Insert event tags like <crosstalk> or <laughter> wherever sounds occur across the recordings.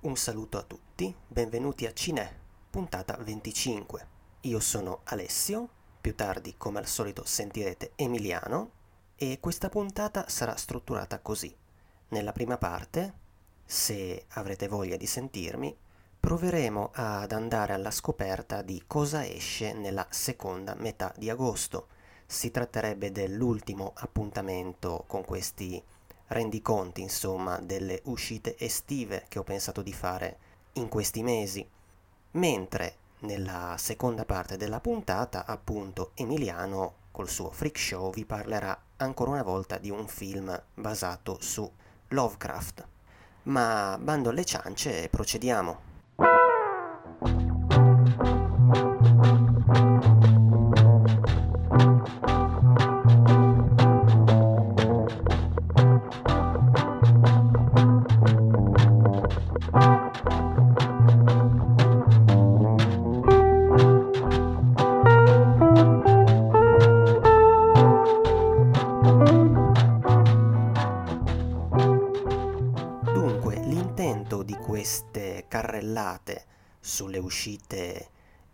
Un saluto a tutti, benvenuti a Cine, puntata 25. Io sono Alessio, più tardi come al solito sentirete Emiliano e questa puntata sarà strutturata così. Nella prima parte, se avrete voglia di sentirmi, proveremo ad andare alla scoperta di cosa esce nella seconda metà di agosto. Si tratterebbe dell'ultimo appuntamento con questi rendiconti, insomma, delle uscite estive che ho pensato di fare in questi mesi. Mentre nella seconda parte della puntata, appunto, Emiliano col suo freak show vi parlerà ancora una volta di un film basato su Lovecraft. Ma bando alle ciance e procediamo.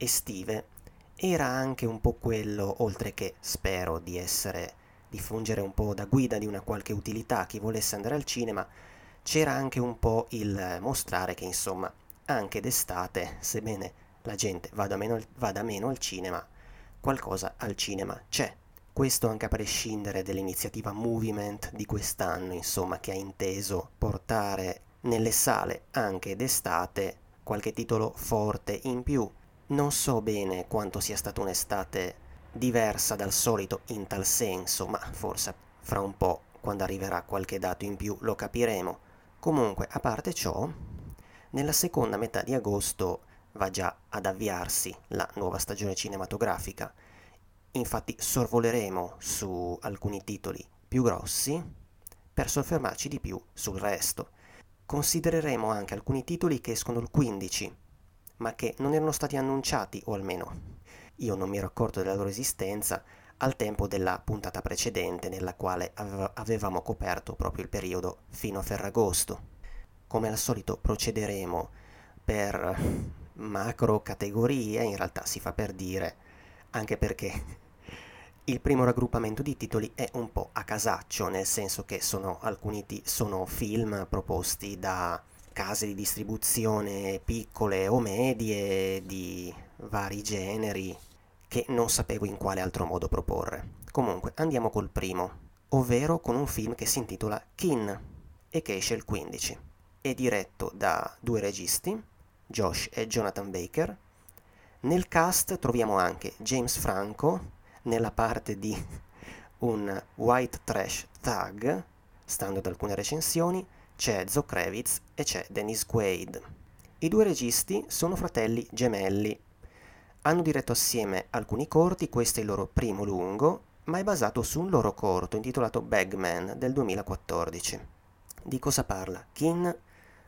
Estive era anche un po' quello, oltre che spero di essere, di fungere un po' da guida di una qualche utilità a chi volesse andare al cinema, c'era anche un po' il mostrare che insomma anche d'estate, sebbene la gente vada meno, vada meno al cinema, qualcosa al cinema c'è. Questo anche a prescindere dall'iniziativa Movement di quest'anno, insomma, che ha inteso portare nelle sale anche d'estate qualche titolo forte in più. Non so bene quanto sia stata un'estate diversa dal solito in tal senso, ma forse fra un po', quando arriverà qualche dato in più, lo capiremo. Comunque, a parte ciò, nella seconda metà di agosto va già ad avviarsi la nuova stagione cinematografica. Infatti sorvoleremo su alcuni titoli più grossi per soffermarci di più sul resto. Considereremo anche alcuni titoli che escono il 15, ma che non erano stati annunciati, o almeno io non mi ero accorto della loro esistenza al tempo della puntata precedente nella quale avevamo coperto proprio il periodo fino a Ferragosto. Come al solito procederemo per macro categorie, in realtà si fa per dire, anche perché il primo raggruppamento di titoli è un po' a casaccio, nel senso che sono alcuni t- sono film proposti da case di distribuzione piccole o medie di vari generi che non sapevo in quale altro modo proporre. Comunque, andiamo col primo, ovvero con un film che si intitola Kin e che esce il 15. È diretto da due registi, Josh e Jonathan Baker. Nel cast troviamo anche James Franco, nella parte di <laughs> un white trash thug, stando ad alcune recensioni, c'è Zoe Kravitz e c'è Dennis Quaid. I due registi sono fratelli gemelli. Hanno diretto assieme alcuni corti, questo è il loro primo lungo, ma è basato su un loro corto intitolato Bagman del 2014. Di cosa parla? Kin?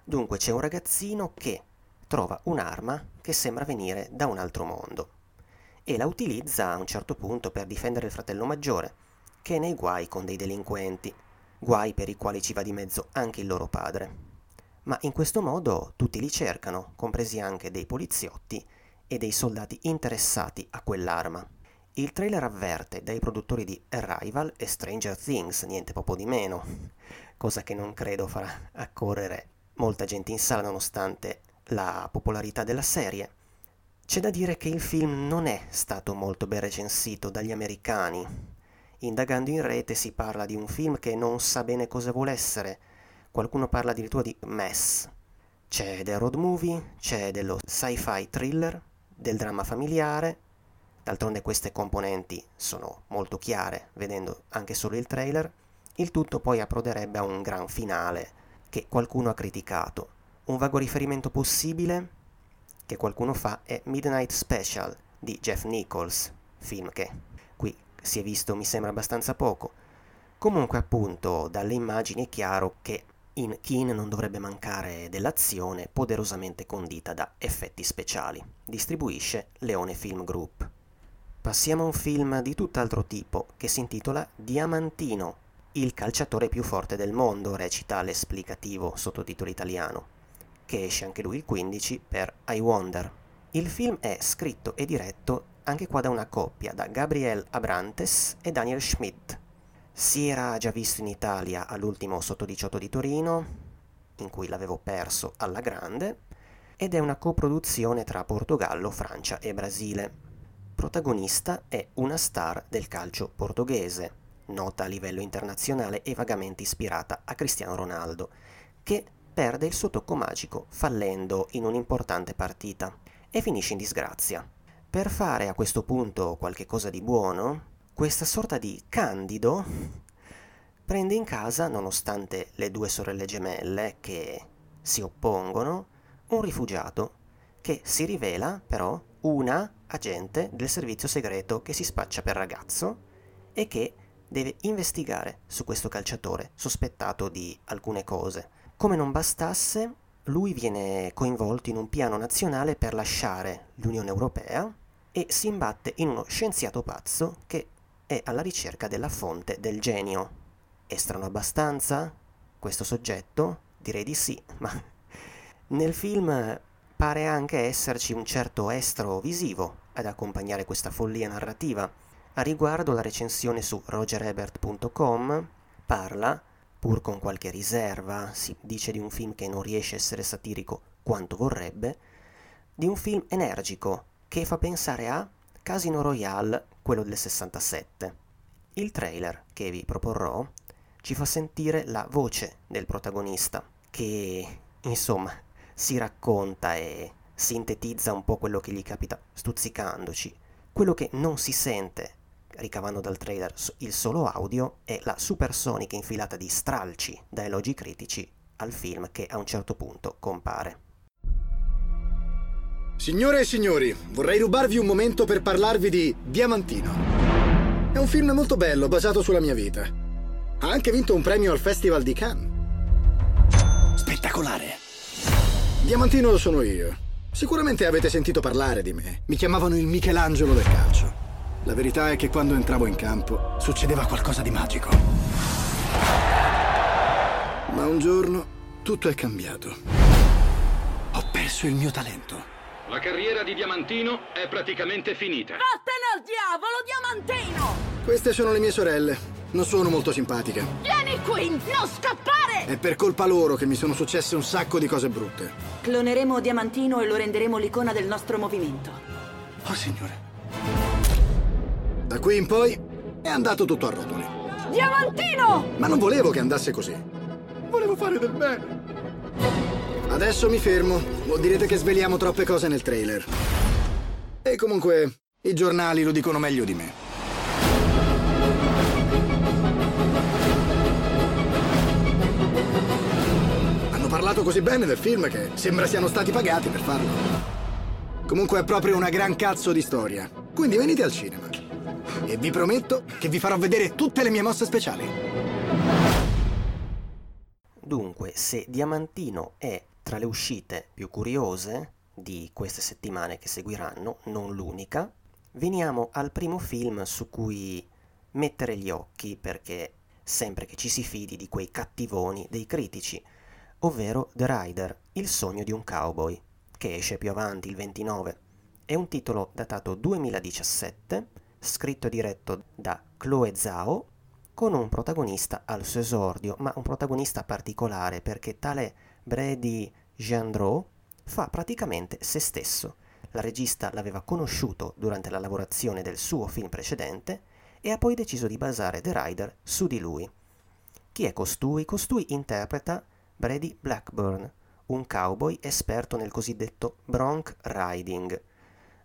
Dunque c'è un ragazzino che trova un'arma che sembra venire da un altro mondo e la utilizza a un certo punto per difendere il fratello maggiore, che è nei guai con dei delinquenti, guai per i quali ci va di mezzo anche il loro padre. Ma in questo modo tutti li cercano, compresi anche dei poliziotti e dei soldati interessati a quell'arma. Il trailer avverte dai produttori di Arrival e Stranger Things, niente poco di meno, cosa che non credo farà accorrere molta gente in sala nonostante la popolarità della serie. C'è da dire che il film non è stato molto ben recensito dagli americani. Indagando in rete si parla di un film che non sa bene cosa vuole essere. Qualcuno parla addirittura di mess. C'è del road movie, c'è dello sci-fi thriller, del dramma familiare. D'altronde queste componenti sono molto chiare, vedendo anche solo il trailer. Il tutto poi approderebbe a un gran finale che qualcuno ha criticato. Un vago riferimento possibile che qualcuno fa è Midnight Special di Jeff Nichols, film che si è visto mi sembra abbastanza poco. Comunque appunto dalle immagini è chiaro che in Keen non dovrebbe mancare dell'azione poderosamente condita da effetti speciali. Distribuisce Leone Film Group. Passiamo a un film di tutt'altro tipo che si intitola Diamantino, il calciatore più forte del mondo, recita l'esplicativo sottotitolo italiano che esce anche lui il 15 per I Wonder. Il film è scritto e diretto anche qua da una coppia, da Gabriel Abrantes e Daniel Schmidt. Si era già visto in Italia all'ultimo Sotto 18 di Torino, in cui l'avevo perso alla grande, ed è una coproduzione tra Portogallo, Francia e Brasile. Protagonista è una star del calcio portoghese, nota a livello internazionale e vagamente ispirata a Cristiano Ronaldo, che perde il suo tocco magico fallendo in un'importante partita e finisce in disgrazia. Per fare a questo punto qualche cosa di buono, questa sorta di candido prende in casa, nonostante le due sorelle gemelle che si oppongono, un rifugiato che si rivela però una agente del servizio segreto che si spaccia per ragazzo e che deve investigare su questo calciatore sospettato di alcune cose. Come non bastasse, lui viene coinvolto in un piano nazionale per lasciare l'Unione Europea e si imbatte in uno scienziato pazzo che è alla ricerca della fonte del genio. È strano abbastanza questo soggetto? Direi di sì, <laughs> ma nel film pare anche esserci un certo estro visivo ad accompagnare questa follia narrativa. A riguardo la recensione su rogerebert.com parla, pur con qualche riserva, si dice di un film che non riesce a essere satirico quanto vorrebbe, di un film energico, che fa pensare a Casino Royale, quello del 67. Il trailer che vi proporrò ci fa sentire la voce del protagonista, che insomma si racconta e sintetizza un po' quello che gli capita stuzzicandoci. Quello che non si sente ricavando dal trailer il solo audio è la supersonica infilata di stralci da elogi critici al film che a un certo punto compare. Signore e signori, vorrei rubarvi un momento per parlarvi di Diamantino. È un film molto bello, basato sulla mia vita. Ha anche vinto un premio al Festival di Cannes. Spettacolare. Diamantino sono io. Sicuramente avete sentito parlare di me. Mi chiamavano il Michelangelo del calcio. La verità è che quando entravo in campo succedeva qualcosa di magico. Ma un giorno tutto è cambiato. Ho perso il mio talento. La carriera di Diamantino è praticamente finita. Vattene al diavolo, Diamantino! Queste sono le mie sorelle. Non sono molto simpatiche. Vieni qui, non scappare! È per colpa loro che mi sono successe un sacco di cose brutte. Cloneremo Diamantino e lo renderemo l'icona del nostro movimento. Oh, signore. Da qui in poi è andato tutto a rotoli. Diamantino! Ma non volevo che andasse così. Volevo fare del bene. Adesso mi fermo. O direte che sveliamo troppe cose nel trailer. E comunque, i giornali lo dicono meglio di me. Hanno parlato così bene del film che sembra siano stati pagati per farlo. Comunque è proprio una gran cazzo di storia. Quindi venite al cinema. E vi prometto che vi farò vedere tutte le mie mosse speciali. Dunque, se Diamantino è tra le uscite più curiose di queste settimane che seguiranno, non l'unica, veniamo al primo film su cui mettere gli occhi perché sempre che ci si fidi di quei cattivoni dei critici, ovvero The Rider, il sogno di un cowboy, che esce più avanti il 29. È un titolo datato 2017, scritto e diretto da Chloe Zhao, con un protagonista al suo esordio, ma un protagonista particolare perché tale Brady Gendreau fa praticamente se stesso. La regista l'aveva conosciuto durante la lavorazione del suo film precedente e ha poi deciso di basare The Rider su di lui. Chi è costui? Costui interpreta Brady Blackburn, un cowboy esperto nel cosiddetto bronc riding,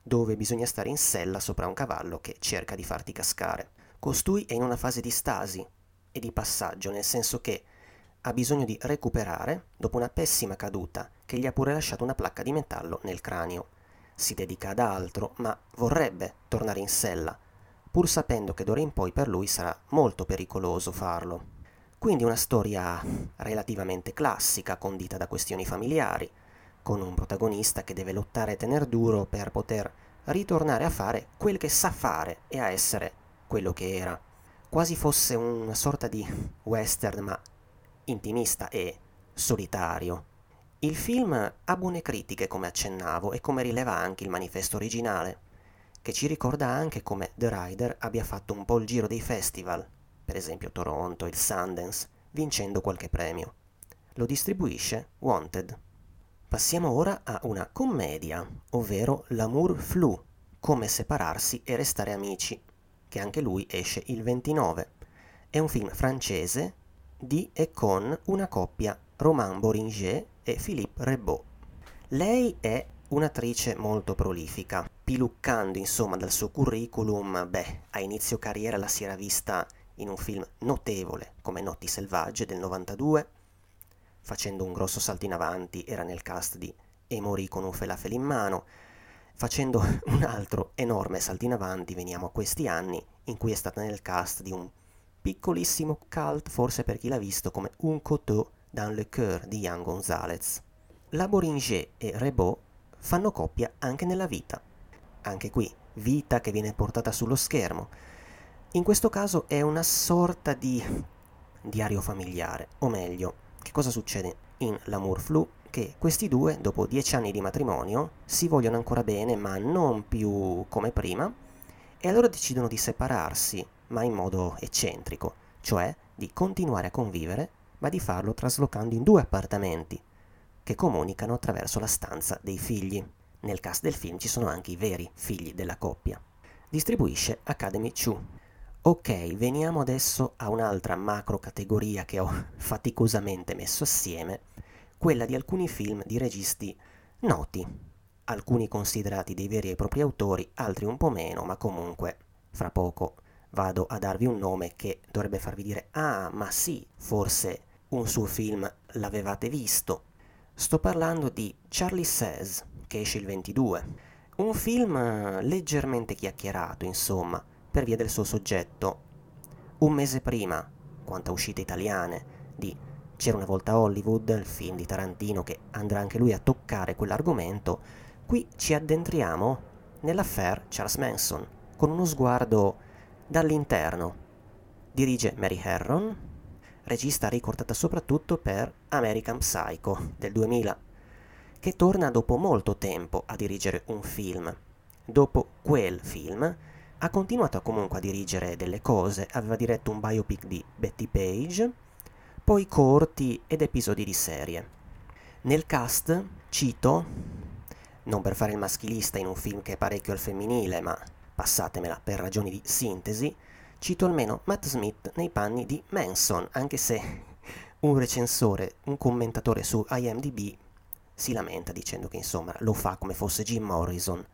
dove bisogna stare in sella sopra un cavallo che cerca di farti cascare. Costui è in una fase di stasi e di passaggio, nel senso che ha bisogno di recuperare dopo una pessima caduta che gli ha pure lasciato una placca di metallo nel cranio. Si dedica ad altro, ma vorrebbe tornare in sella, pur sapendo che d'ora in poi per lui sarà molto pericoloso farlo. Quindi una storia relativamente classica, condita da questioni familiari, con un protagonista che deve lottare e tener duro per poter ritornare a fare quel che sa fare e a essere quello che era. Quasi fosse una sorta di western, ma intimista e solitario. Il film ha buone critiche, come accennavo, e come rileva anche il manifesto originale, che ci ricorda anche come The Rider abbia fatto un po' il giro dei festival, per esempio Toronto, il Sundance, vincendo qualche premio. Lo distribuisce Wanted. Passiamo ora a una commedia, ovvero L'amour flou, come separarsi e restare amici, che anche lui esce il 29. È un film francese di e con una coppia Romain Boringer e Philippe Rebaud. Lei è un'attrice molto prolifica, piluccando insomma dal suo curriculum, beh, a inizio carriera la si era vista in un film notevole come Notti Selvagge del 92, facendo un grosso salto in avanti era nel cast di E morì con un felafel in mano, facendo <laughs> un altro enorme salto in avanti veniamo a questi anni in cui è stata nel cast di un piccolissimo cult, forse per chi l'ha visto, come Un coteau dans le cœur di Jan Gonzalez. La Boringer e Rebaud fanno coppia anche nella vita. Anche qui, vita che viene portata sullo schermo. In questo caso è una sorta di diario familiare, o meglio, che cosa succede in L'amour flou? Che questi due, dopo dieci anni di matrimonio, si vogliono ancora bene, ma non più come prima, e allora decidono di separarsi ma in modo eccentrico, cioè di continuare a convivere, ma di farlo traslocando in due appartamenti, che comunicano attraverso la stanza dei figli. Nel cast del film ci sono anche i veri figli della coppia. Distribuisce Academy 2. Ok, veniamo adesso a un'altra macro categoria che ho <laughs> faticosamente messo assieme, quella di alcuni film di registi noti, alcuni considerati dei veri e propri autori, altri un po' meno, ma comunque fra poco vado a darvi un nome che dovrebbe farvi dire ah, ma sì, forse un suo film l'avevate visto. Sto parlando di Charlie Says, che esce il 22. Un film leggermente chiacchierato, insomma, per via del suo soggetto. Un mese prima, quante uscite italiane, di C'era una volta Hollywood, il film di Tarantino che andrà anche lui a toccare quell'argomento, qui ci addentriamo nell'affair Charles Manson, con uno sguardo dall'interno. Dirige Mary Harron, regista ricordata soprattutto per American Psycho del 2000, che torna dopo molto tempo a dirigere un film. Dopo quel film ha continuato comunque a dirigere delle cose, aveva diretto un biopic di Betty Page, poi corti ed episodi di serie. Nel cast cito, non per fare il maschilista in un film che è parecchio al femminile, ma passatemela per ragioni di sintesi, cito almeno Matt Smith nei panni di Manson, anche se un recensore, un commentatore su IMDb si lamenta dicendo che insomma lo fa come fosse Jim Morrison.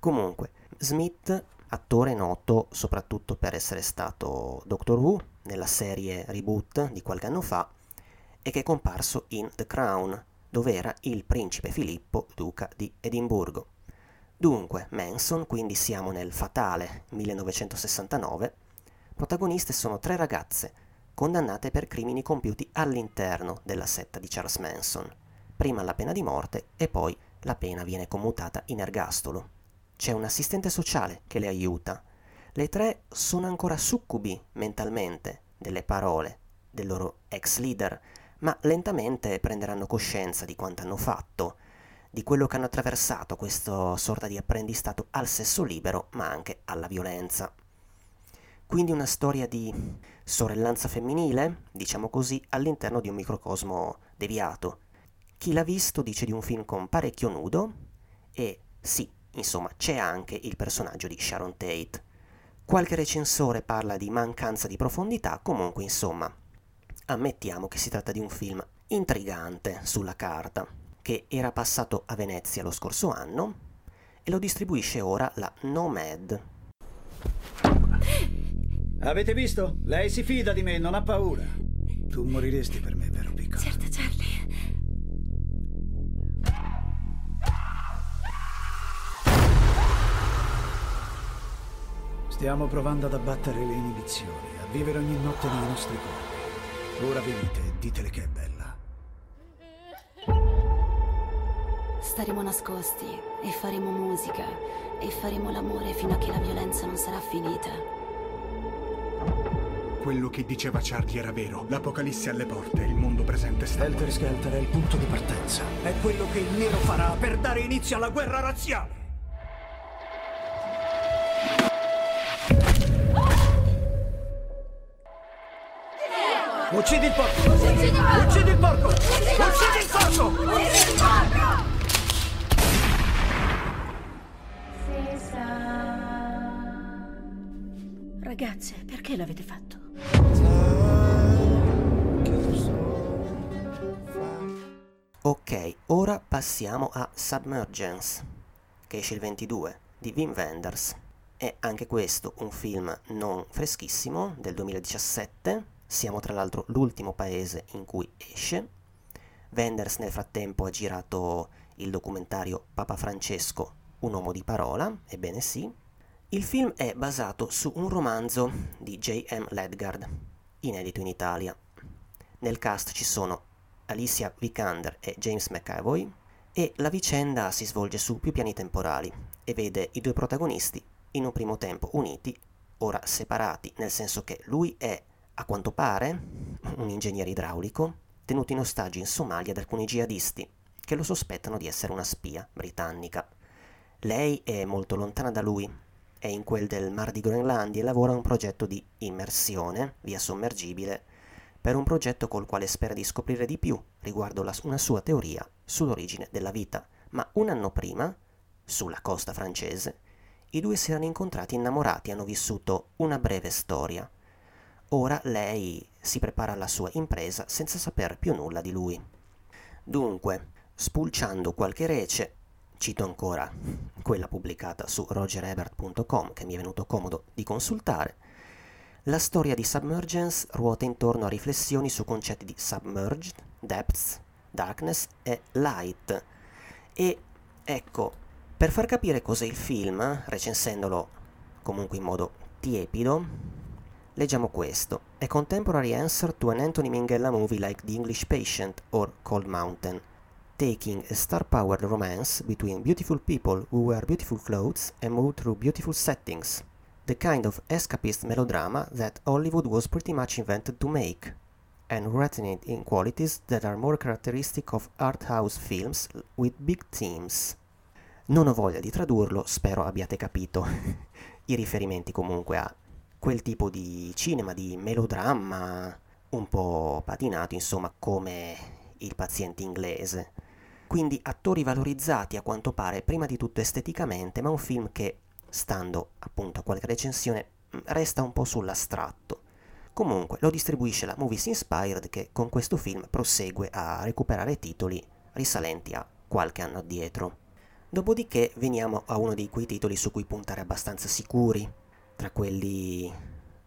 Comunque, Smith, attore noto soprattutto per essere stato Doctor Who nella serie reboot di qualche anno fa e che è comparso in The Crown, dove era il principe Filippo, duca di Edimburgo. Dunque, Manson, quindi siamo nel fatale 1969, protagoniste sono tre ragazze, condannate per crimini compiuti all'interno della setta di Charles Manson. Prima la pena di morte e poi la pena viene commutata in ergastolo. C'è un assistente sociale che le aiuta. Le tre sono ancora succubi mentalmente delle parole del loro ex leader, ma lentamente prenderanno coscienza di quanto hanno fatto di quello che hanno attraversato questo sorta di apprendistato al sesso libero, ma anche alla violenza. Quindi una storia di sorellanza femminile, diciamo così, all'interno di un microcosmo deviato. Chi l'ha visto dice di un film con parecchio nudo e sì, insomma, c'è anche il personaggio di Sharon Tate. Qualche recensore parla di mancanza di profondità, comunque insomma, ammettiamo che si tratta di un film intrigante sulla carta, che era passato a Venezia lo scorso anno e lo distribuisce ora la Nomad. Avete visto? Lei si fida di me, non ha paura. Tu moriresti per me, vero piccolo? Certo, Charlie. Stiamo provando ad abbattere le inibizioni, a vivere ogni notte nei nostri corpi. Ora venite e ditele che è bella. Staremo nascosti e faremo musica e faremo l'amore fino a che la violenza non sarà finita. quello che diceva Charlie era vero. L'apocalisse alle porte, il mondo presente sta. Helter Skelter è il punto di partenza. È quello che il nero farà per dare inizio alla guerra razziale. Uccidi il porco! Uccidi il porco! Uccidi il porco! Uccidi il porco! Ragazze, perché l'avete fatto? Ok, ora passiamo a Submergence, che esce il 22, di Wim Wenders. È anche questo un film non freschissimo, del 2017. Siamo tra l'altro l'ultimo paese in cui esce. Wenders nel frattempo ha girato il documentario Papa Francesco, un uomo di parola, ebbene sì. Il film è basato su un romanzo di J.M. Ledgard, inedito in Italia. Nel cast ci sono Alicia Vikander e James McAvoy e la vicenda si svolge su più piani temporali e vede i due protagonisti in un primo tempo uniti, ora separati, nel senso che lui è, a quanto pare, un ingegnere idraulico tenuto in ostaggio in Somalia da alcuni jihadisti che lo sospettano di essere una spia britannica. Lei è molto lontana da lui, è in quel del Mar di Groenlandia e lavora a un progetto di immersione via sommergibile per un progetto col quale spera di scoprire di più riguardo la, una sua teoria sull'origine della vita. Ma un anno prima, sulla costa francese, i due si erano incontrati innamorati e hanno vissuto una breve storia. Ora lei si prepara alla sua impresa senza saper più nulla di lui. Dunque, spulciando qualche rece, cito ancora quella pubblicata su rogerebert.com che mi è venuto comodo di consultare, la storia di Submergence ruota intorno a riflessioni su concetti di submerged, depths, darkness e light. E ecco, per far capire cos'è il film, recensendolo comunque in modo tiepido, leggiamo questo. A contemporary answer to an Anthony Minghella movie like The English Patient or Cold Mountain, taking a star-powered romance between beautiful people who wear beautiful clothes and move through beautiful settings the kind of escapist melodrama that Hollywood was pretty much invented to make, and rooted in qualities that are more characteristic of art house films with big themes. Non ho voglia di tradurlo, spero abbiate capito <laughs> i riferimenti comunque a quel tipo di cinema, di melodramma un po' patinato, insomma, come il paziente inglese. Quindi attori valorizzati a quanto pare prima di tutto esteticamente, ma un film che stando appunto a qualche recensione, mm, resta un po' sull'astratto. Comunque lo distribuisce la Movies Inspired che con questo film prosegue a recuperare titoli risalenti a qualche anno addietro. Dopodiché veniamo a uno di quei titoli su cui puntare abbastanza sicuri, tra quelli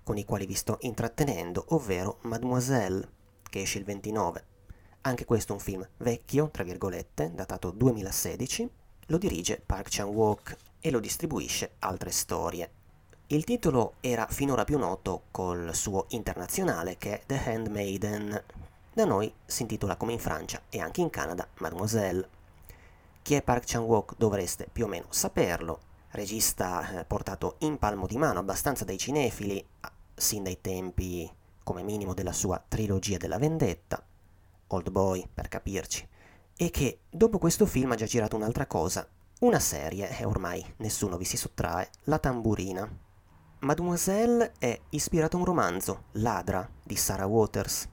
con i quali vi sto intrattenendo, ovvero Mademoiselle, che esce il 29. Anche questo è un film vecchio, tra virgolette, datato 2016, lo dirige Park Chan-wook e lo distribuisce Altre Storie. Il titolo era finora più noto col suo internazionale che è The Handmaiden. Da noi si intitola come in Francia e anche in Canada Mademoiselle. Chi è Park Chan-wook dovreste più o meno saperlo. Regista eh, portato in palmo di mano abbastanza dai cinefili, sin dai tempi come minimo della sua trilogia della vendetta, Old Boy per capirci, e che dopo questo film ha già girato un'altra cosa, una serie, e ormai nessuno vi si sottrae, La tamburina. Mademoiselle è ispirato a un romanzo, Ladra, di Sarah Waters,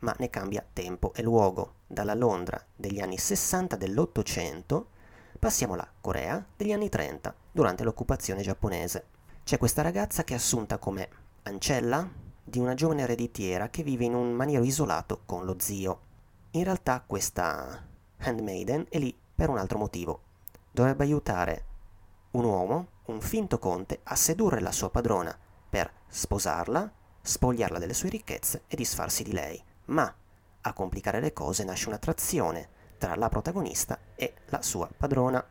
ma ne cambia tempo e luogo. Dalla Londra degli anni 60 dell'Ottocento passiamo alla Corea degli anni 30, durante l'occupazione giapponese. C'è questa ragazza che è assunta come ancella di una giovane ereditiera che vive in un maniero isolato con lo zio. In realtà questa handmaiden è lì per un altro motivo, dovrebbe aiutare un uomo, un finto conte, a sedurre la sua padrona per sposarla, spogliarla delle sue ricchezze e disfarsi di lei. Ma a complicare le cose nasce un'attrazione tra la protagonista e la sua padrona.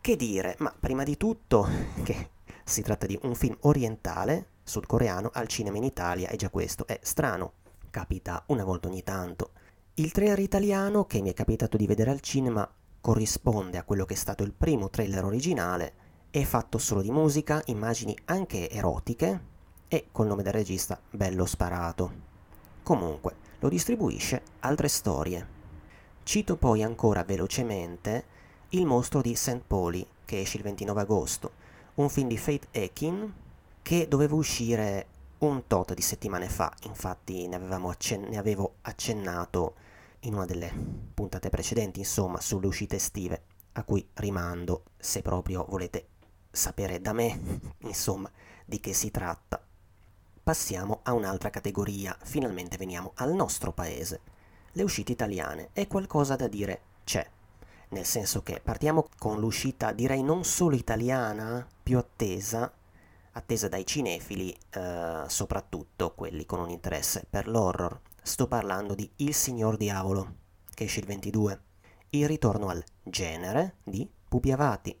Che dire, ma prima di tutto <laughs> che si tratta di un film orientale, sudcoreano, al cinema in Italia e già questo è strano. Capita una volta ogni tanto. Il trailer italiano che mi è capitato di vedere al cinema corrisponde a quello che è stato il primo trailer originale, è fatto solo di musica, immagini anche erotiche, e col nome del regista bello sparato. Comunque, lo distribuisce altre storie. Cito poi ancora velocemente Il mostro di St. Pauli, che esce il 29 agosto, un film di Faith Ekin che doveva uscire un tot di settimane fa, infatti ne, accen- ne avevo accennato in una delle puntate precedenti, insomma, sulle uscite estive, a cui rimando se proprio volete sapere da me, <laughs> insomma, di che si tratta. Passiamo a un'altra categoria, finalmente veniamo al nostro paese. Le uscite italiane e qualcosa da dire c'è, nel senso che partiamo con l'uscita direi non solo italiana, più attesa, attesa dai cinefili, eh, soprattutto quelli con un interesse per l'horror. Sto parlando di Il Signor Diavolo, che esce il 22, il ritorno al genere di Pupi Avati,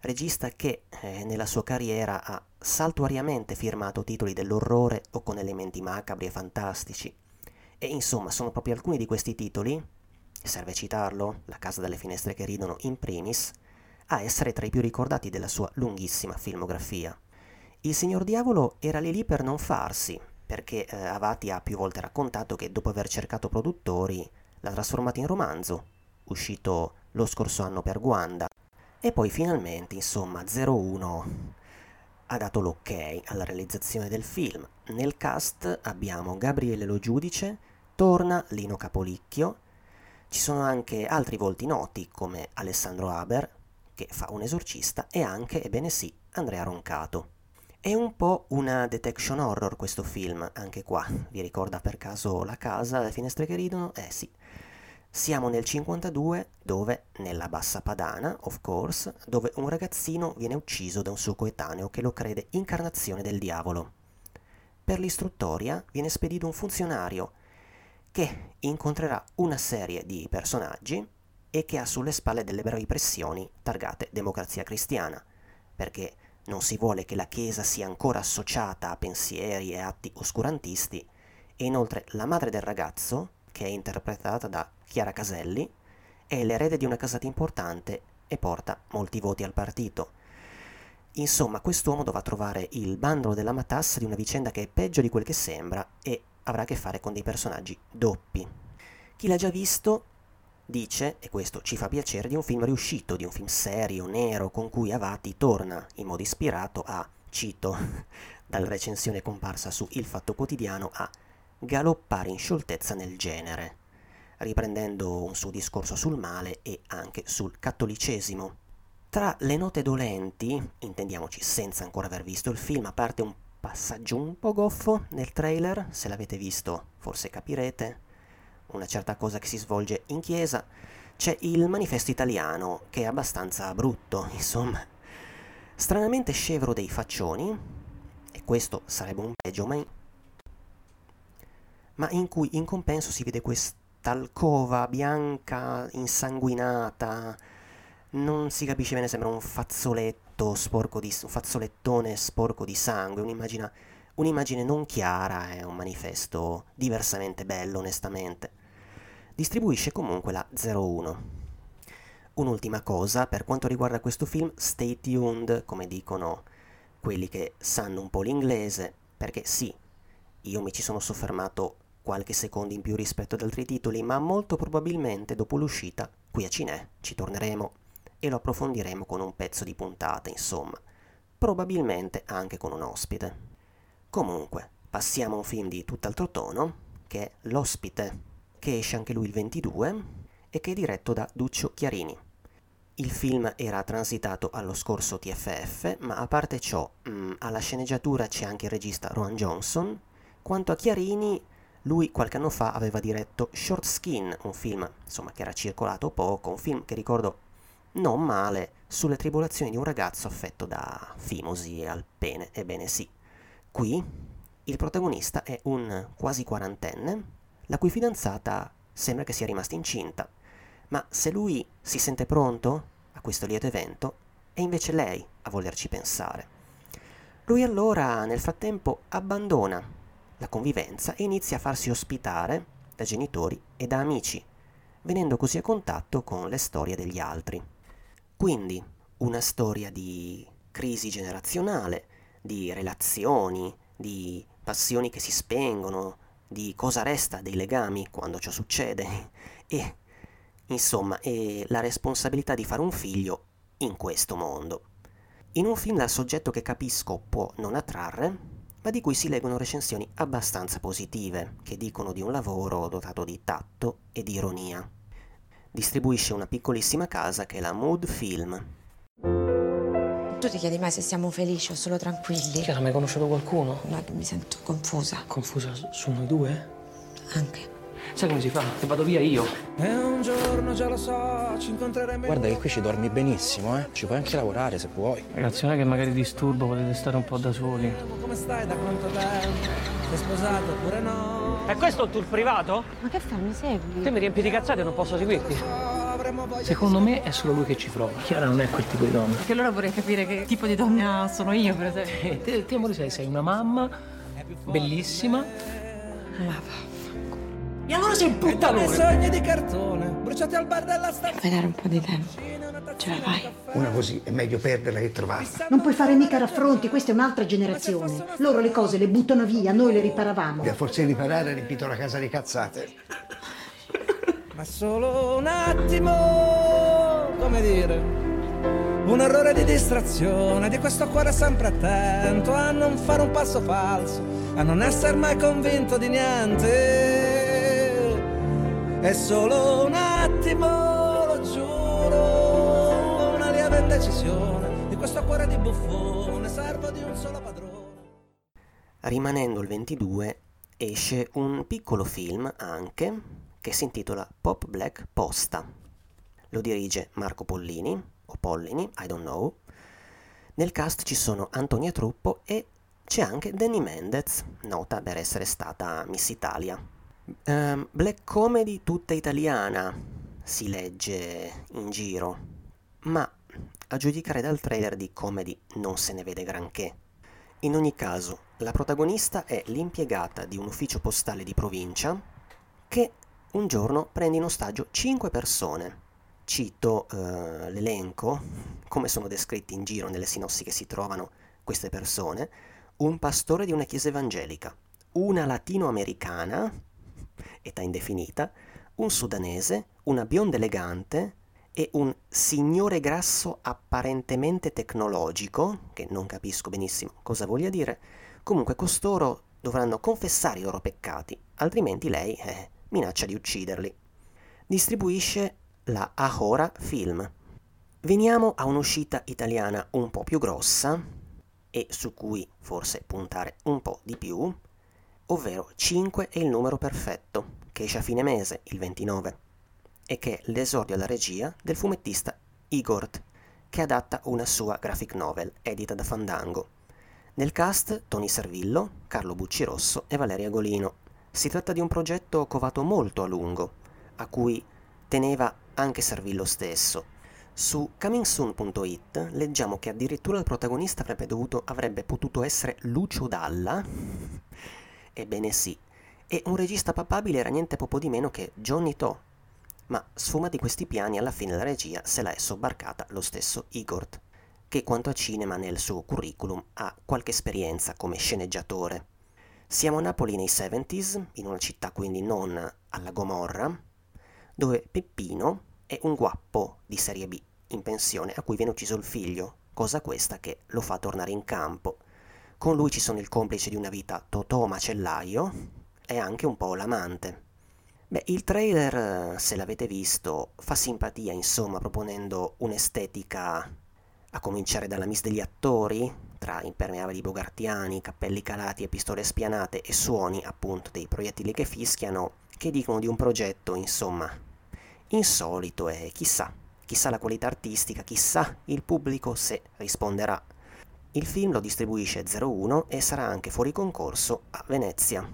regista che eh, nella sua carriera ha saltuariamente firmato titoli dell'orrore o con elementi macabri e fantastici. E insomma, sono proprio alcuni di questi titoli, serve citarlo, La casa dalle finestre che ridono in primis, a essere tra i più ricordati della sua lunghissima filmografia. Il signor Diavolo era lì lì per non farsi, perché eh, Avati ha più volte raccontato che dopo aver cercato produttori l'ha trasformato in romanzo, uscito lo scorso anno per Guanda, e poi finalmente, insomma, 01 ha dato l'ok alla realizzazione del film. Nel cast abbiamo Gabriele Lo Giudice, torna Lino Capolicchio, ci sono anche altri volti noti come Alessandro Haber, che fa un esorcista, e anche, ebbene sì, Andrea Roncato. È un po' una detection horror questo film, anche qua. Vi ricorda per caso La casa, le finestre che ridono? Eh sì. Siamo nel 52 dove, nella bassa padana, of course, dove un ragazzino viene ucciso da un suo coetaneo che lo crede incarnazione del diavolo. Per l'istruttoria viene spedito un funzionario che incontrerà una serie di personaggi e che ha sulle spalle delle brevi pressioni targate democrazia cristiana, perché non si vuole che la Chiesa sia ancora associata a pensieri e atti oscurantisti e inoltre la madre del ragazzo, che è interpretata da Chiara Caselli, è l'erede di una casata importante e porta molti voti al partito. Insomma, quest'uomo dovrà trovare il bandolo della matassa di una vicenda che è peggio di quel che sembra e avrà a che fare con dei personaggi doppi. Chi l'ha già visto dice, e questo ci fa piacere, di un film riuscito, di un film serio, nero, con cui Avati torna in modo ispirato a, cito, <laughs> dalla recensione comparsa su Il Fatto Quotidiano, a galoppare in scioltezza nel genere, riprendendo un suo discorso sul male e anche sul cattolicesimo. Tra le note dolenti, intendiamoci senza ancora aver visto il film, a parte un passaggio un po' goffo nel trailer, se l'avete visto forse capirete, una certa cosa che si svolge in chiesa, c'è il manifesto italiano che è abbastanza brutto, <laughs> insomma. Stranamente scevro dei faccioni, e questo sarebbe un peggio, ma in ma in cui in compenso si vede quest'alcova bianca insanguinata, non si capisce bene, sembra un fazzoletto sporco di, un fazzolettone sporco di sangue, un'immagine, un'immagine non chiara, è un manifesto diversamente bello, onestamente. Distribuisce comunque la 01. Un'ultima cosa, per quanto riguarda questo film, stay tuned, come dicono quelli che sanno un po' l'inglese, perché sì, io mi ci sono soffermato qualche secondo in più rispetto ad altri titoli, ma molto probabilmente dopo l'uscita qui a Cinè ci torneremo e lo approfondiremo con un pezzo di puntata, insomma, probabilmente anche con un ospite. Comunque, passiamo a un film di tutt'altro tono, che è L'ospite, che esce anche lui il 22 e che è diretto da Duccio Chiarini. Il film era transitato allo scorso TFF, ma a parte ciò, mh, mm, alla sceneggiatura c'è anche il regista Rowan Johnson. Quanto a Chiarini, lui qualche anno fa aveva diretto Short Skin, un film insomma che era circolato poco, un film che ricordo non male sulle tribolazioni di un ragazzo affetto da fimosi al pene, ebbene sì. Qui il protagonista è un quasi quarantenne, la cui fidanzata sembra che sia rimasta incinta, ma se lui si sente pronto a questo lieto evento, è invece lei a volerci pensare. Lui allora nel frattempo abbandona la convivenza e inizia a farsi ospitare da genitori e da amici, venendo così a contatto con le storie degli altri. Quindi una storia di crisi generazionale, di relazioni, di passioni che si spengono, di cosa resta dei legami quando ciò succede e insomma e la responsabilità di fare un figlio in questo mondo. In un film dal soggetto che capisco può non attrarre, ma di cui si leggono recensioni abbastanza positive, che dicono di un lavoro dotato di tatto e di ironia. Distribuisce una piccolissima casa che è la Mood Film. Tu ti chiedi mai se siamo felici o solo tranquilli? Che hai mai conosciuto qualcuno? No, mi sento confusa. Confusa su noi due? Anche. Sai come si fa? Che vado via io. E un giorno già lo so, ci incontreremo. Guarda che qui ci dormi benissimo, eh. Ci puoi anche lavorare se vuoi. Ragazzi, non è che magari disturbo, potete stare un po' da soli. Come stai? Da quanto tempo? Sei sposato oppure no? E questo è il tour privato? Ma che fai? Mi segui? Te mi riempi di cazzate e non posso seguirti. Secondo me è solo lui che ci prova. Chiara non è quel tipo di donna. Perché allora vorrei capire che tipo di donna sono io, per esempio. Eh, te, te amore sei, sei una mamma bellissima. Ma va. E allora sei un puttanone. sogni di cartone, bruciati al bar della stazione. Puoi dare un po' di tempo. Ce la fai? Una così è meglio perderla che trovarla. Non puoi fare mica raffronti, questa è un'altra generazione. Loro le cose le buttano via, noi le riparavamo. E a forza di riparare ha riempito la casa di cazzate. Ma solo un attimo, come dire, un errore di distrazione di questo cuore sempre attento a non fare un passo falso, a non essere mai convinto di niente. È solo un attimo, lo giuro, una lieve indecisione di questo cuore di buffone, servo di un solo padrone. Rimanendo il 22 esce un piccolo film anche che si intitola Pop Black Posta. Lo dirige Marco Pollini, o Pollini, I don't know. Nel cast ci sono Antonia Truppo e c'è anche Danny Mendez, nota per essere stata Miss Italia. Um, black comedy tutta italiana, si legge in giro, ma a giudicare dal trailer di comedy non se ne vede granché. In ogni caso, la protagonista è l'impiegata di un ufficio postale di provincia che un giorno prende in ostaggio 5 persone. Cito uh, l'elenco, come sono descritti in giro nelle sinossi che si trovano queste persone, un pastore di una chiesa evangelica, una latinoamericana, età indefinita, un sudanese, una bionda elegante e un signore grasso apparentemente tecnologico, che non capisco benissimo cosa voglia dire, comunque costoro dovranno confessare i loro peccati, altrimenti lei eh, minaccia di ucciderli. Distribuisce la Ahora Film. Veniamo a un'uscita italiana un po' più grossa e su cui forse puntare un po' di più, ovvero 5 è il numero perfetto, che esce a fine mese, il 29, e che è l'esordio alla regia del fumettista Igort, che adatta una sua graphic novel edita da Fandango. Nel cast Tony Servillo, Carlo Buccirosso e Valeria Golino. Si tratta di un progetto covato molto a lungo, a cui teneva anche Servillo stesso. Su comingsoon.it leggiamo che addirittura il protagonista avrebbe, dovuto, avrebbe potuto essere Lucio Dalla. <laughs> Ebbene sì, e un regista papabile era niente poco di meno che Johnny To. Ma sfumati questi piani, alla fine la regia se la è sobbarcata lo stesso Igort, che quanto a cinema nel suo curriculum ha qualche esperienza come sceneggiatore. Siamo a Napoli nei 70s, in una città quindi non alla Gomorra, dove Peppino è un guappo di serie B in pensione a cui viene ucciso il figlio, cosa questa che lo fa tornare in campo. Con lui ci sono il complice di una vita Totò macellaio e anche un po' l'amante. Beh, il trailer, se l'avete visto, fa simpatia, insomma, proponendo un'estetica a cominciare dalla miss degli attori, tra impermeabili bogartiani, cappelli calati e pistole spianate e suoni, appunto, dei proiettili che fischiano, che dicono di un progetto, insomma, insolito e chissà, chissà la qualità artistica, chissà il pubblico se risponderà. Il film lo distribuisce 01 e sarà anche fuori concorso a Venezia.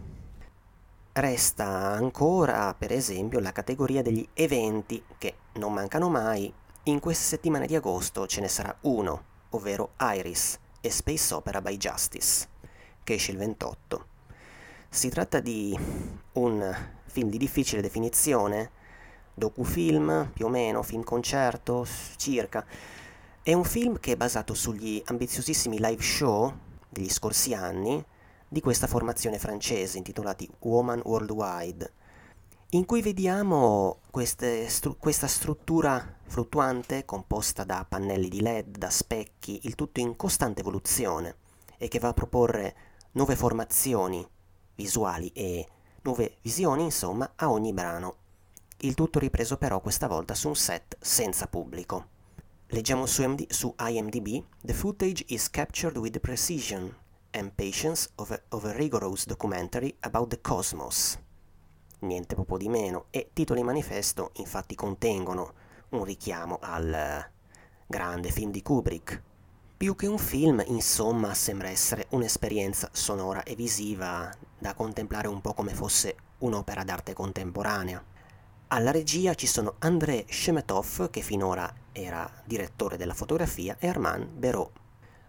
Resta ancora, per esempio, la categoria degli eventi che non mancano mai. In queste settimane di agosto ce ne sarà uno, ovvero Iris e Space Opera by Justice, che esce il 28. Si tratta di un film di difficile definizione, docufilm più o meno, film concerto circa. È un film che è basato sugli ambiziosissimi live show degli scorsi anni di questa formazione francese intitolati Woman Worldwide, in cui vediamo stru- questa struttura fluttuante composta da pannelli di LED, da specchi, il tutto in costante evoluzione e che va a proporre nuove formazioni visuali e nuove visioni, insomma, a ogni brano. Il tutto ripreso però questa volta su un set senza pubblico. Leggiamo su, MD, su IMDb: The footage is captured with precision and patience of a, of a rigorous documentary about the cosmos. Niente poco di meno, e titoli manifesto infatti contengono un richiamo al grande film di Kubrick. Più che un film, insomma, sembra essere un'esperienza sonora e visiva da contemplare un po' come fosse un'opera d'arte contemporanea. Alla regia ci sono André Shemetov, che finora era direttore della fotografia, e Armand Béraud.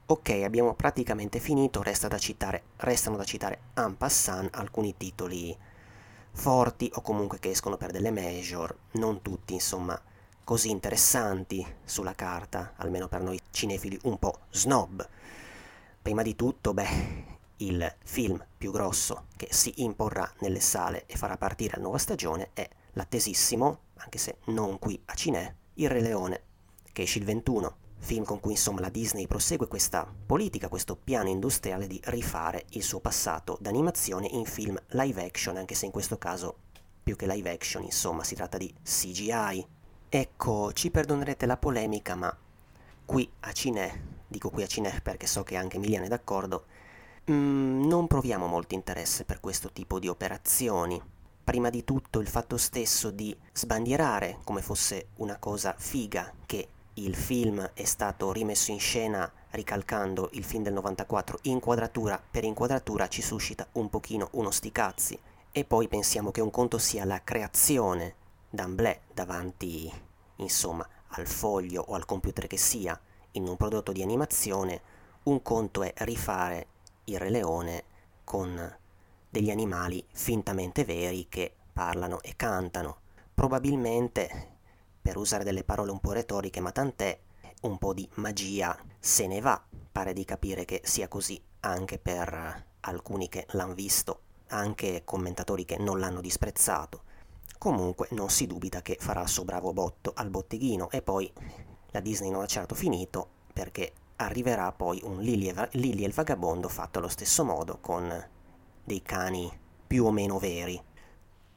Ok, abbiamo praticamente finito, resta da citare, restano da citare en passant alcuni titoli forti o comunque che escono per delle major, non tutti insomma così interessanti sulla carta, almeno per noi cinefili un po' snob. Prima di tutto, beh, il film più grosso che si imporrà nelle sale e farà partire la nuova stagione è l'attesissimo, anche se non qui a Cinè, Il Re Leone, che esce il 21, film con cui insomma la Disney prosegue questa politica, questo piano industriale di rifare il suo passato d'animazione in film live action, anche se in questo caso più che live action, insomma, si tratta di CGI. Ecco, ci perdonerete la polemica, ma qui a Cinè, dico qui a Cinè perché so che anche Emiliano è d'accordo, mm, non proviamo molto interesse per questo tipo di operazioni prima di tutto il fatto stesso di sbandierare come fosse una cosa figa che il film è stato rimesso in scena ricalcando il film del 94 inquadratura per inquadratura ci suscita un pochino uno sticazzi. E poi pensiamo che un conto sia la creazione d'amblè davanti insomma al foglio o al computer che sia in un prodotto di animazione. Un conto è rifare il Re Leone con degli animali fintamente veri che parlano e cantano. Probabilmente, per usare delle parole un po' retoriche, ma tant'è, un po' di magia se ne va. Pare di capire che sia così anche per alcuni che l'hanno visto, anche commentatori che non l'hanno disprezzato. Comunque non si dubita che farà il suo bravo botto al botteghino e poi la Disney non ha certo finito perché arriverà poi un Lily e il vagabondo fatto allo stesso modo con dei cani più o meno veri.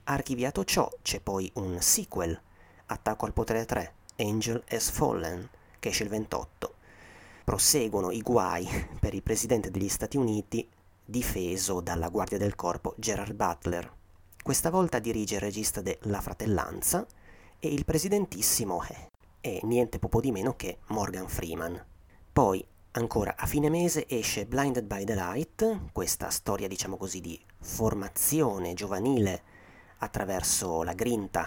Archiviato ciò, c'è poi un sequel, Attacco al potere 3, Angel has Fallen, che esce il 28. Proseguono i guai per il presidente degli Stati Uniti, difeso dalla guardia del corpo Gerard Butler. Questa volta dirige il regista de La Fratellanza e il presidentissimo è, è niente poco di meno che Morgan Freeman. Poi Ancora a fine mese esce Blinded by the Light, questa storia diciamo così di formazione giovanile attraverso la grinta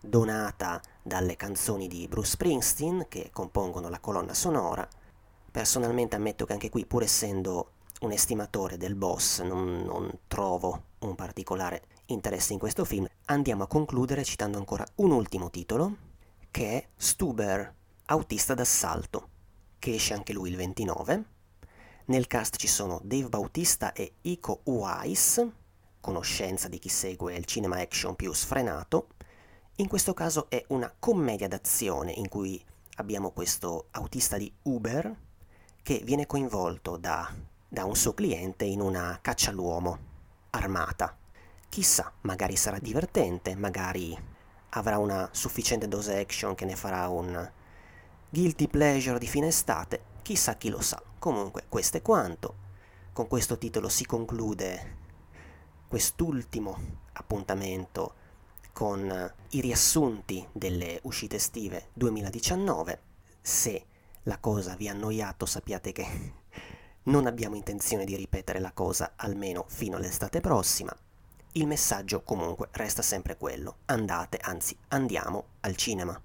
donata dalle canzoni di Bruce Springsteen che compongono la colonna sonora. Personalmente ammetto che anche qui, pur essendo un estimatore del boss, non, non trovo un particolare interesse in questo film. Andiamo a concludere citando ancora un ultimo titolo, che è Stuber, autista d'assalto che esce anche lui il 29. Nel cast ci sono Dave Bautista e Iko Uwais, conoscenza di chi segue il cinema action più sfrenato. In questo caso è una commedia d'azione in cui abbiamo questo autista di Uber che viene coinvolto da, da un suo cliente in una caccia all'uomo armata. Chissà, magari sarà divertente, magari avrà una sufficiente dose action che ne farà un Guilty pleasure di fine estate, chissà chi lo sa. Comunque, questo è quanto. Con questo titolo si conclude quest'ultimo appuntamento con i riassunti delle uscite estive 2019. Se la cosa vi ha annoiato, sappiate che <laughs> non abbiamo intenzione di ripetere la cosa almeno fino all'estate prossima. Il messaggio comunque resta sempre quello. Andate, anzi andiamo al cinema.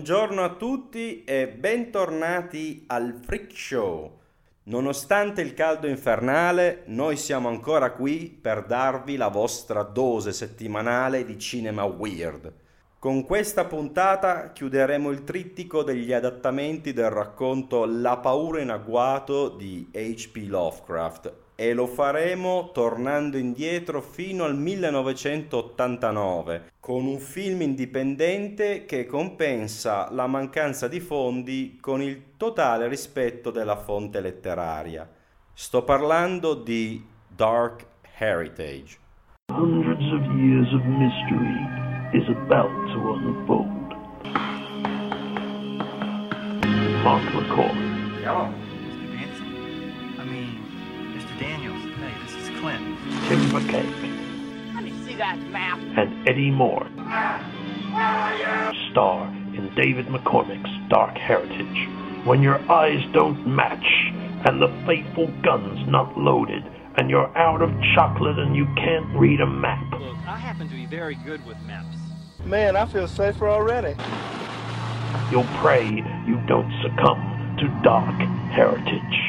Buongiorno a tutti e bentornati al Freak Show. Nonostante il caldo infernale, noi siamo ancora qui per darvi la vostra dose settimanale di cinema weird. Con questa puntata chiuderemo il trittico degli adattamenti del racconto La paura in agguato di H.P. Lovecraft e lo faremo tornando indietro fino al 1989 con un film indipendente che compensa la mancanza di fondi con il totale rispetto della fonte letteraria. Sto parlando di Dark Heritage. Hundreds of years of mystery is about to unfold. Mark McCoy. Hello, Tim Let me see that map. And Eddie Moore. Star in David McCormick's Dark Heritage. When your eyes don't match and the faithful gun's not loaded and you're out of chocolate and you can't read a map. Look, I happen to be very good with maps. Man, I feel safer already. You'll pray you don't succumb to dark heritage.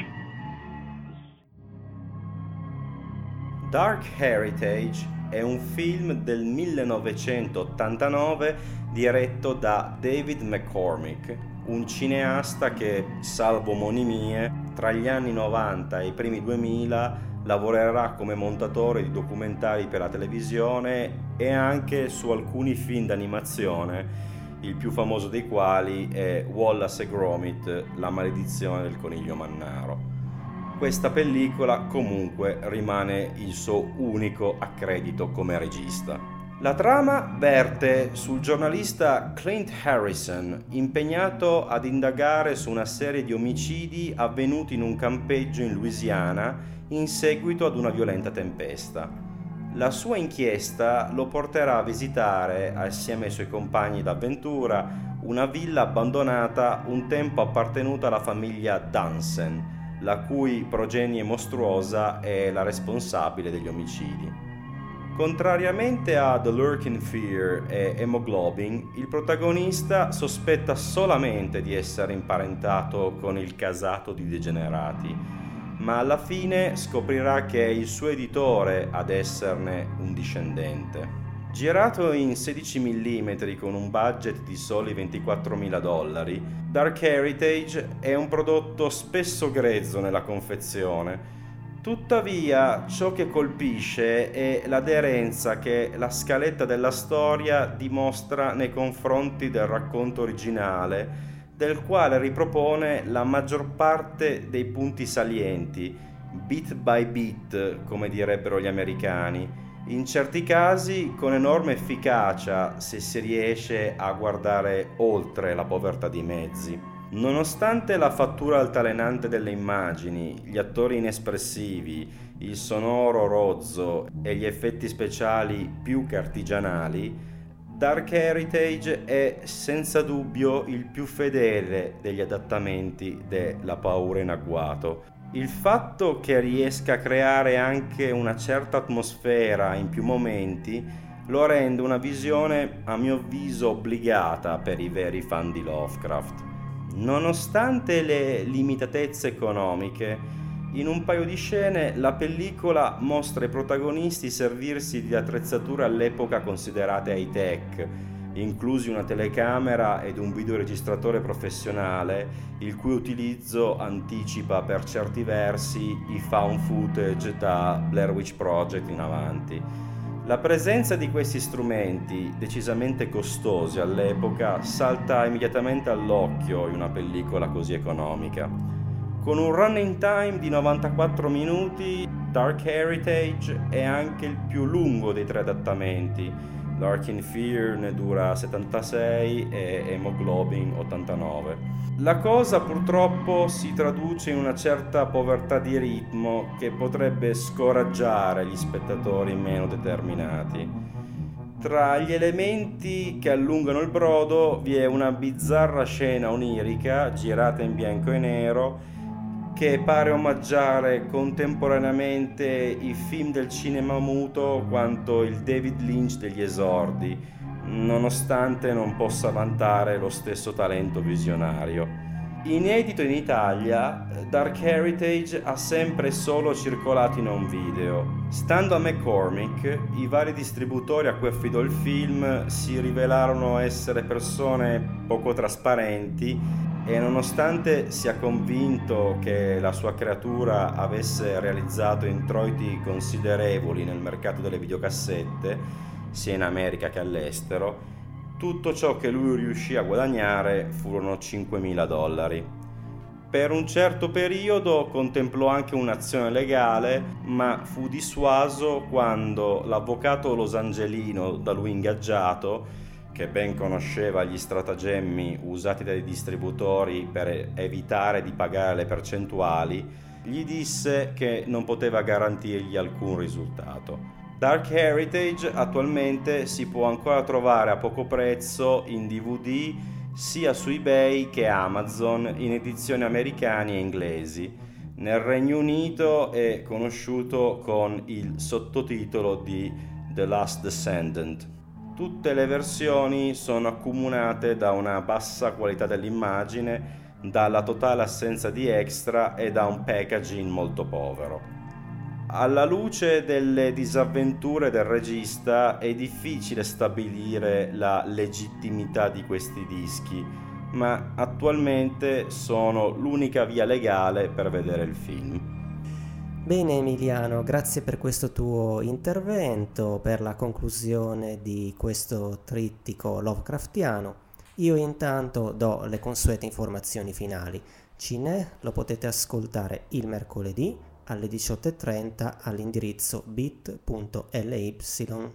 Dark Heritage è un film del 1989 diretto da David McCormick, un cineasta che, salvo omonimie, tra gli anni 90 e i primi 2000 lavorerà come montatore di documentari per la televisione e anche su alcuni film d'animazione, il più famoso dei quali è Wallace e Gromit, La maledizione del coniglio mannaro. Questa pellicola comunque rimane il suo unico accredito come regista. La trama verte sul giornalista Clint Harrison, impegnato ad indagare su una serie di omicidi avvenuti in un campeggio in Louisiana in seguito ad una violenta tempesta. La sua inchiesta lo porterà a visitare, assieme ai suoi compagni d'avventura, una villa abbandonata un tempo appartenuta alla famiglia Dansen, la cui progenie mostruosa è la responsabile degli omicidi. Contrariamente a The Lurking Fear e Hemoglobin, il protagonista sospetta solamente di essere imparentato con il casato di degenerati, ma alla fine scoprirà che è il suo editore ad esserne un discendente. Girato in 16 mm con un budget di soli 24.000 dollari, Dark Heritage è un prodotto spesso grezzo nella confezione. Tuttavia, ciò che colpisce è l'aderenza che la scaletta della storia dimostra nei confronti del racconto originale, del quale ripropone la maggior parte dei punti salienti, bit by bit, come direbbero gli americani, in certi casi con enorme efficacia se si riesce a guardare oltre la povertà di mezzi. Nonostante la fattura altalenante delle immagini, gli attori inespressivi, il sonoro rozzo e gli effetti speciali più che artigianali, Dark Heritage è senza dubbio il più fedele degli adattamenti de La paura in agguato. Il fatto che riesca a creare anche una certa atmosfera in più momenti lo rende una visione a mio avviso obbligata per i veri fan di Lovecraft. Nonostante le limitatezze economiche, in un paio di scene la pellicola mostra i protagonisti servirsi di attrezzature all'epoca considerate high tech, inclusi una telecamera ed un videoregistratore professionale, il cui utilizzo anticipa per certi versi i found footage da Blair Witch Project in avanti. La presenza di questi strumenti, decisamente costosi all'epoca, salta immediatamente all'occhio in una pellicola così economica. Con un running time di 94 minuti, Dark Heritage è anche il più lungo dei tre adattamenti. Dark in Fear ne dura 76 e Hemoglobin 89. La cosa purtroppo si traduce in una certa povertà di ritmo che potrebbe scoraggiare gli spettatori meno determinati. Tra gli elementi che allungano il brodo vi è una bizzarra scena onirica girata in bianco e nero che pare omaggiare contemporaneamente i film del cinema muto quanto il David Lynch degli esordi, nonostante non possa vantare lo stesso talento visionario. Inedito in Italia, Dark Heritage ha sempre solo circolato in un video. Stando a McCormick, i vari distributori a cui affidò il film si rivelarono essere persone poco trasparenti e nonostante sia convinto che la sua creatura avesse realizzato introiti considerevoli nel mercato delle videocassette, sia in America che all'estero, tutto ciò che lui riuscì a guadagnare furono 5.000 dollari. Per un certo periodo contemplò anche un'azione legale, ma fu dissuaso quando l'avvocato losangelino da lui ingaggiato, che ben conosceva gli stratagemmi usati dai distributori per evitare di pagare le percentuali, gli disse che non poteva garantirgli alcun risultato. Dark Heritage attualmente si può ancora trovare a poco prezzo in DVD sia su eBay che Amazon in edizioni americane e inglesi. Nel Regno Unito è conosciuto con il sottotitolo di The Last Descendant. Tutte le versioni sono accomunate da una bassa qualità dell'immagine, dalla totale assenza di extra e da un packaging molto povero. Alla luce delle disavventure del regista è difficile stabilire la legittimità di questi dischi, ma attualmente sono l'unica via legale per vedere il film. Bene Emiliano, grazie per questo tuo intervento, per la conclusione di questo trittico Lovecraftiano. Io intanto do le consuete informazioni finali. Cine lo potete ascoltare il mercoledì alle 18.30 all'indirizzo bit.ly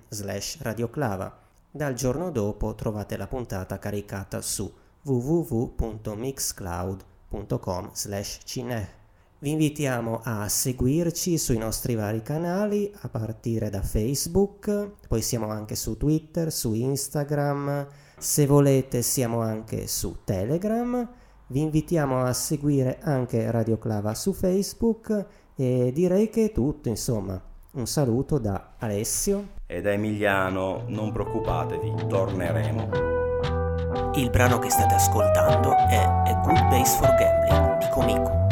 slash radioclava. Dal giorno dopo trovate la puntata caricata su www.mixcloud.com slash cine. Vi invitiamo a seguirci sui nostri vari canali a partire da Facebook, poi siamo anche su Twitter, su Instagram, se volete siamo anche su Telegram. Vi invitiamo a seguire anche Radio Clava su Facebook e direi che è tutto, insomma. Un saluto da Alessio e da Emiliano, non preoccupatevi, torneremo. Il brano che state ascoltando è A Good Base for Gambling di Comico.